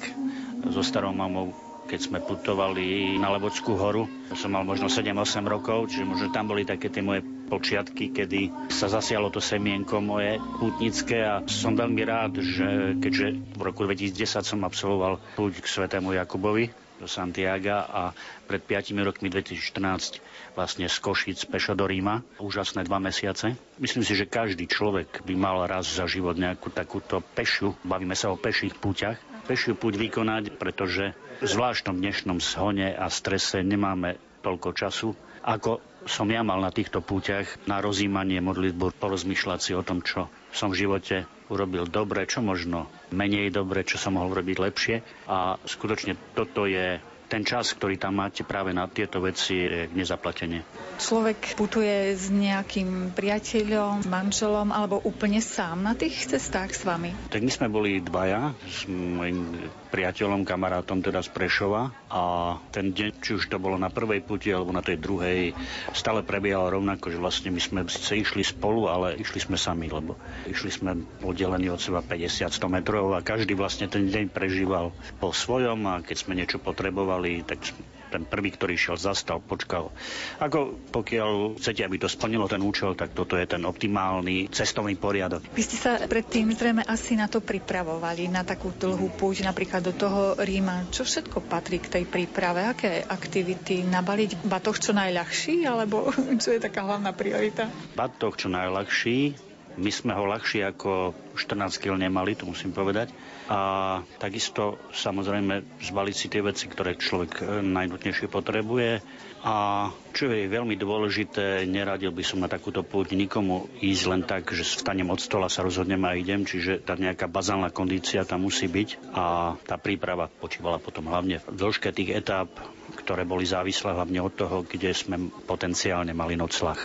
so starou mamou keď sme putovali na Lebockú horu. Som mal možno 7-8 rokov, čiže možno tam boli také tie moje počiatky, kedy sa zasialo to semienko moje pútnické a som veľmi rád, že keďže v roku 2010 som absolvoval púť k svetému Jakubovi do Santiaga a pred 5 rokmi 2014 vlastne z Košic pešo do Ríma. Úžasné dva mesiace. Myslím si, že každý človek by mal raz za život nejakú takúto pešiu, bavíme sa o peších púťach, pešiu púť vykonať, pretože v zvláštnom dnešnom zhone a strese nemáme toľko času, ako som ja mal na týchto púťach na rozímanie modlitbu, porozmýšľať si o tom, čo som v živote urobil dobre, čo možno menej dobre, čo som mohol robiť lepšie. A skutočne toto je ten čas, ktorý tam máte práve na tieto veci, je nezaplatenie. Človek putuje s nejakým priateľom, manželom alebo úplne sám na tých cestách s vami? Tak my sme boli dvaja s mojim priateľom, kamarátom teda z Prešova a ten deň, či už to bolo na prvej puti alebo na tej druhej, stále prebiehalo rovnako, že vlastne my sme síce išli spolu, ale išli sme sami, lebo išli sme oddelení od seba 50-100 metrov a každý vlastne ten deň prežíval po svojom a keď sme niečo potrebovali, tak ten prvý, ktorý šiel, zastal, počkal. Ako pokiaľ chcete, aby to splnilo ten účel, tak toto je ten optimálny cestovný poriadok. Vy ste sa predtým zrejme asi na to pripravovali, na takú dlhú púť, napríklad do toho Ríma. Čo všetko patrí k tej príprave? Aké aktivity? Nabaliť batoh čo najľahší, alebo čo je taká hlavná priorita? Batoh čo najľahší, my sme ho ľahšie ako 14 kg nemali, to musím povedať. A takisto samozrejme zbaliť si tie veci, ktoré človek e, najnutnejšie potrebuje. A čo je veľmi dôležité, neradil by som na takúto púť nikomu ísť len tak, že vstanem od stola, sa rozhodnem a idem, čiže tá nejaká bazálna kondícia tam musí byť a tá príprava počívala potom hlavne v dĺžke tých etáp, ktoré boli závislé hlavne od toho, kde sme potenciálne mali noclach.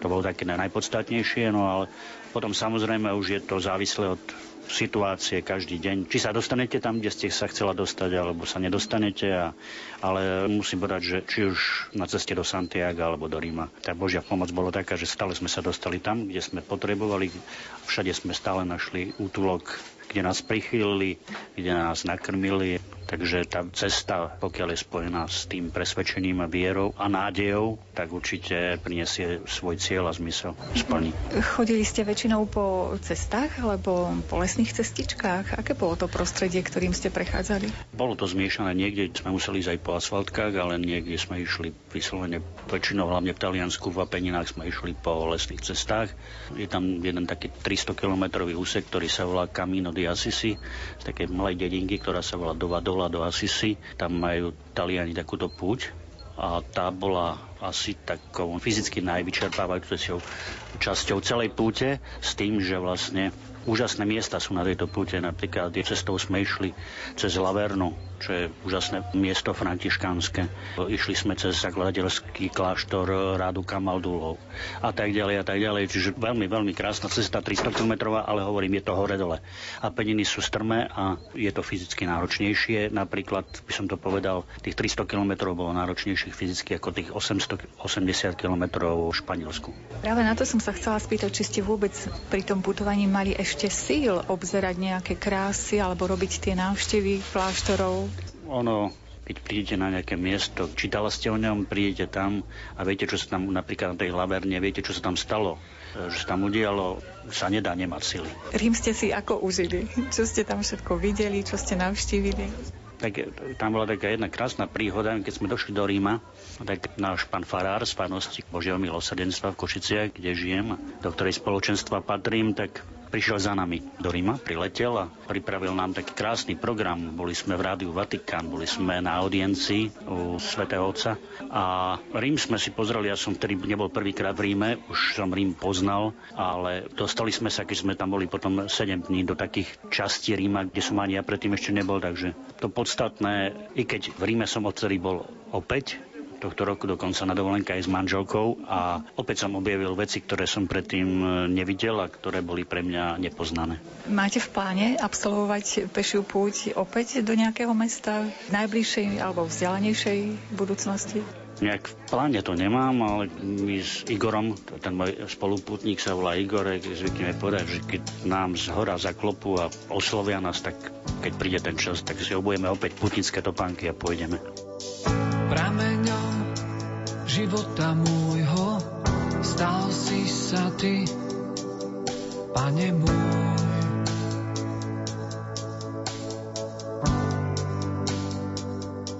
To bolo také najpodstatnejšie, no ale potom samozrejme už je to závislé od situácie každý deň. Či sa dostanete tam, kde ste sa chcela dostať, alebo sa nedostanete. A, ale musím povedať, že či už na ceste do Santiago alebo do Ríma, tá Božia pomoc bolo taká, že stále sme sa dostali tam, kde sme potrebovali. Všade sme stále našli útulok, kde nás prichýlili, kde nás nakrmili. Takže tá cesta, pokiaľ je spojená s tým presvedčením a vierou a nádejou, tak určite prinesie svoj cieľ a zmysel, splní. Chodili ste väčšinou po cestách alebo po lesných cestičkách? Aké bolo to prostredie, ktorým ste prechádzali? Bolo to zmiešané. Niekde sme museli ísť aj po asfaltkách, ale niekde sme išli vyslovene väčšinou, hlavne v Taliansku, v Apeninách sme išli po lesných cestách. Je tam jeden taký 300-kilometrový úsek, ktorý sa volá Camino di Assisi, z takej malej dedinky, ktorá sa volá Dovado dola do Assisi. Tam majú Taliani takúto púť a tá bola asi takou fyzicky najvyčerpávajúcou časťou celej púte s tým, že vlastne úžasné miesta sú na tejto púte. Napríklad cestou sme išli cez Lavernu čo je úžasné miesto františkánske. Išli sme cez zakladateľský kláštor Rádu Kamaldulov a tak ďalej a tak ďalej. Čiže veľmi, veľmi krásna cesta, 300 km, ale hovorím, je to hore-dole. A peniny sú strmé a je to fyzicky náročnejšie. Napríklad, by som to povedal, tých 300 km bolo náročnejších fyzicky ako tých 880 km v Španielsku. Práve na to som sa chcela spýtať, či ste vôbec pri tom putovaní mali ešte síl obzerať nejaké krásy alebo robiť tie návštevy kláštorov? Ono, keď prídete na nejaké miesto, čítala ste o ňom, prídete tam a viete, čo sa tam napríklad na tej Laverne, viete, čo sa tam stalo, e, že sa tam udialo, sa nedá nemať sily. Rím ste si ako užili? Čo ste tam všetko videli, čo ste navštívili? Tak e, tam bola taká jedna krásna príhoda, keď sme došli do Ríma, tak náš pán Farár z farnosti Božieho milosrdenstva v Košiciach, kde žijem, do ktorej spoločenstva patrím, tak prišiel za nami do Ríma, priletel a pripravil nám taký krásny program. Boli sme v rádiu Vatikán, boli sme na audiencii u svätého Otca a Rím sme si pozreli, ja som vtedy nebol prvýkrát v Ríme, už som Rím poznal, ale dostali sme sa, keď sme tam boli potom 7 dní do takých častí Ríma, kde som ani ja predtým ešte nebol, takže to podstatné, i keď v Ríme som odtedy bol opäť, tohto roku dokonca na dovolenke aj s manželkou a opäť som objavil veci, ktoré som predtým e, nevidel a ktoré boli pre mňa nepoznané. Máte v pláne absolvovať pešiu púť opäť do nejakého mesta v najbližšej alebo vzdialenejšej budúcnosti? Nejak v pláne to nemám, ale my s Igorom, ten môj spoluputník sa volá Igor, zvykneme povedať, že keď nám z hora zaklopu a oslovia nás, tak keď príde ten čas, tak si obujeme opäť putnické topánky a pôjdeme. Prameňom života môjho stal si sa ty, pane môj.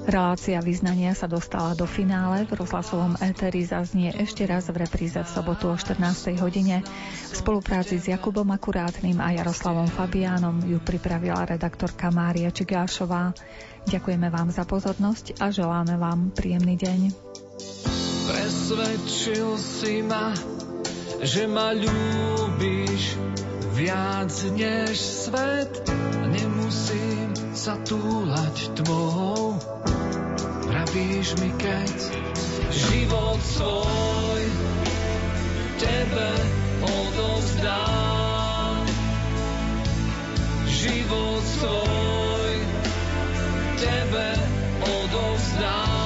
Relácia vyznania sa dostala do finále. V rozhlasovom éteri zaznie ešte raz v repríze v sobotu o 14. hodine. V spolupráci s Jakubom Akurátnym a Jaroslavom Fabiánom ju pripravila redaktorka Mária Čigášová. Ďakujeme vám za pozornosť a želáme vám príjemný deň. Presvedčil si ma, že ma ľúbiš viac než svet. Nemusím sa túlať tvojou. Pravíš mi, keď život svoj tebe odovzdám. Život svoj tebe odovzdám.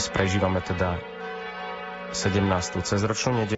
Dnes prežívame teda 17. cezročnú nedelu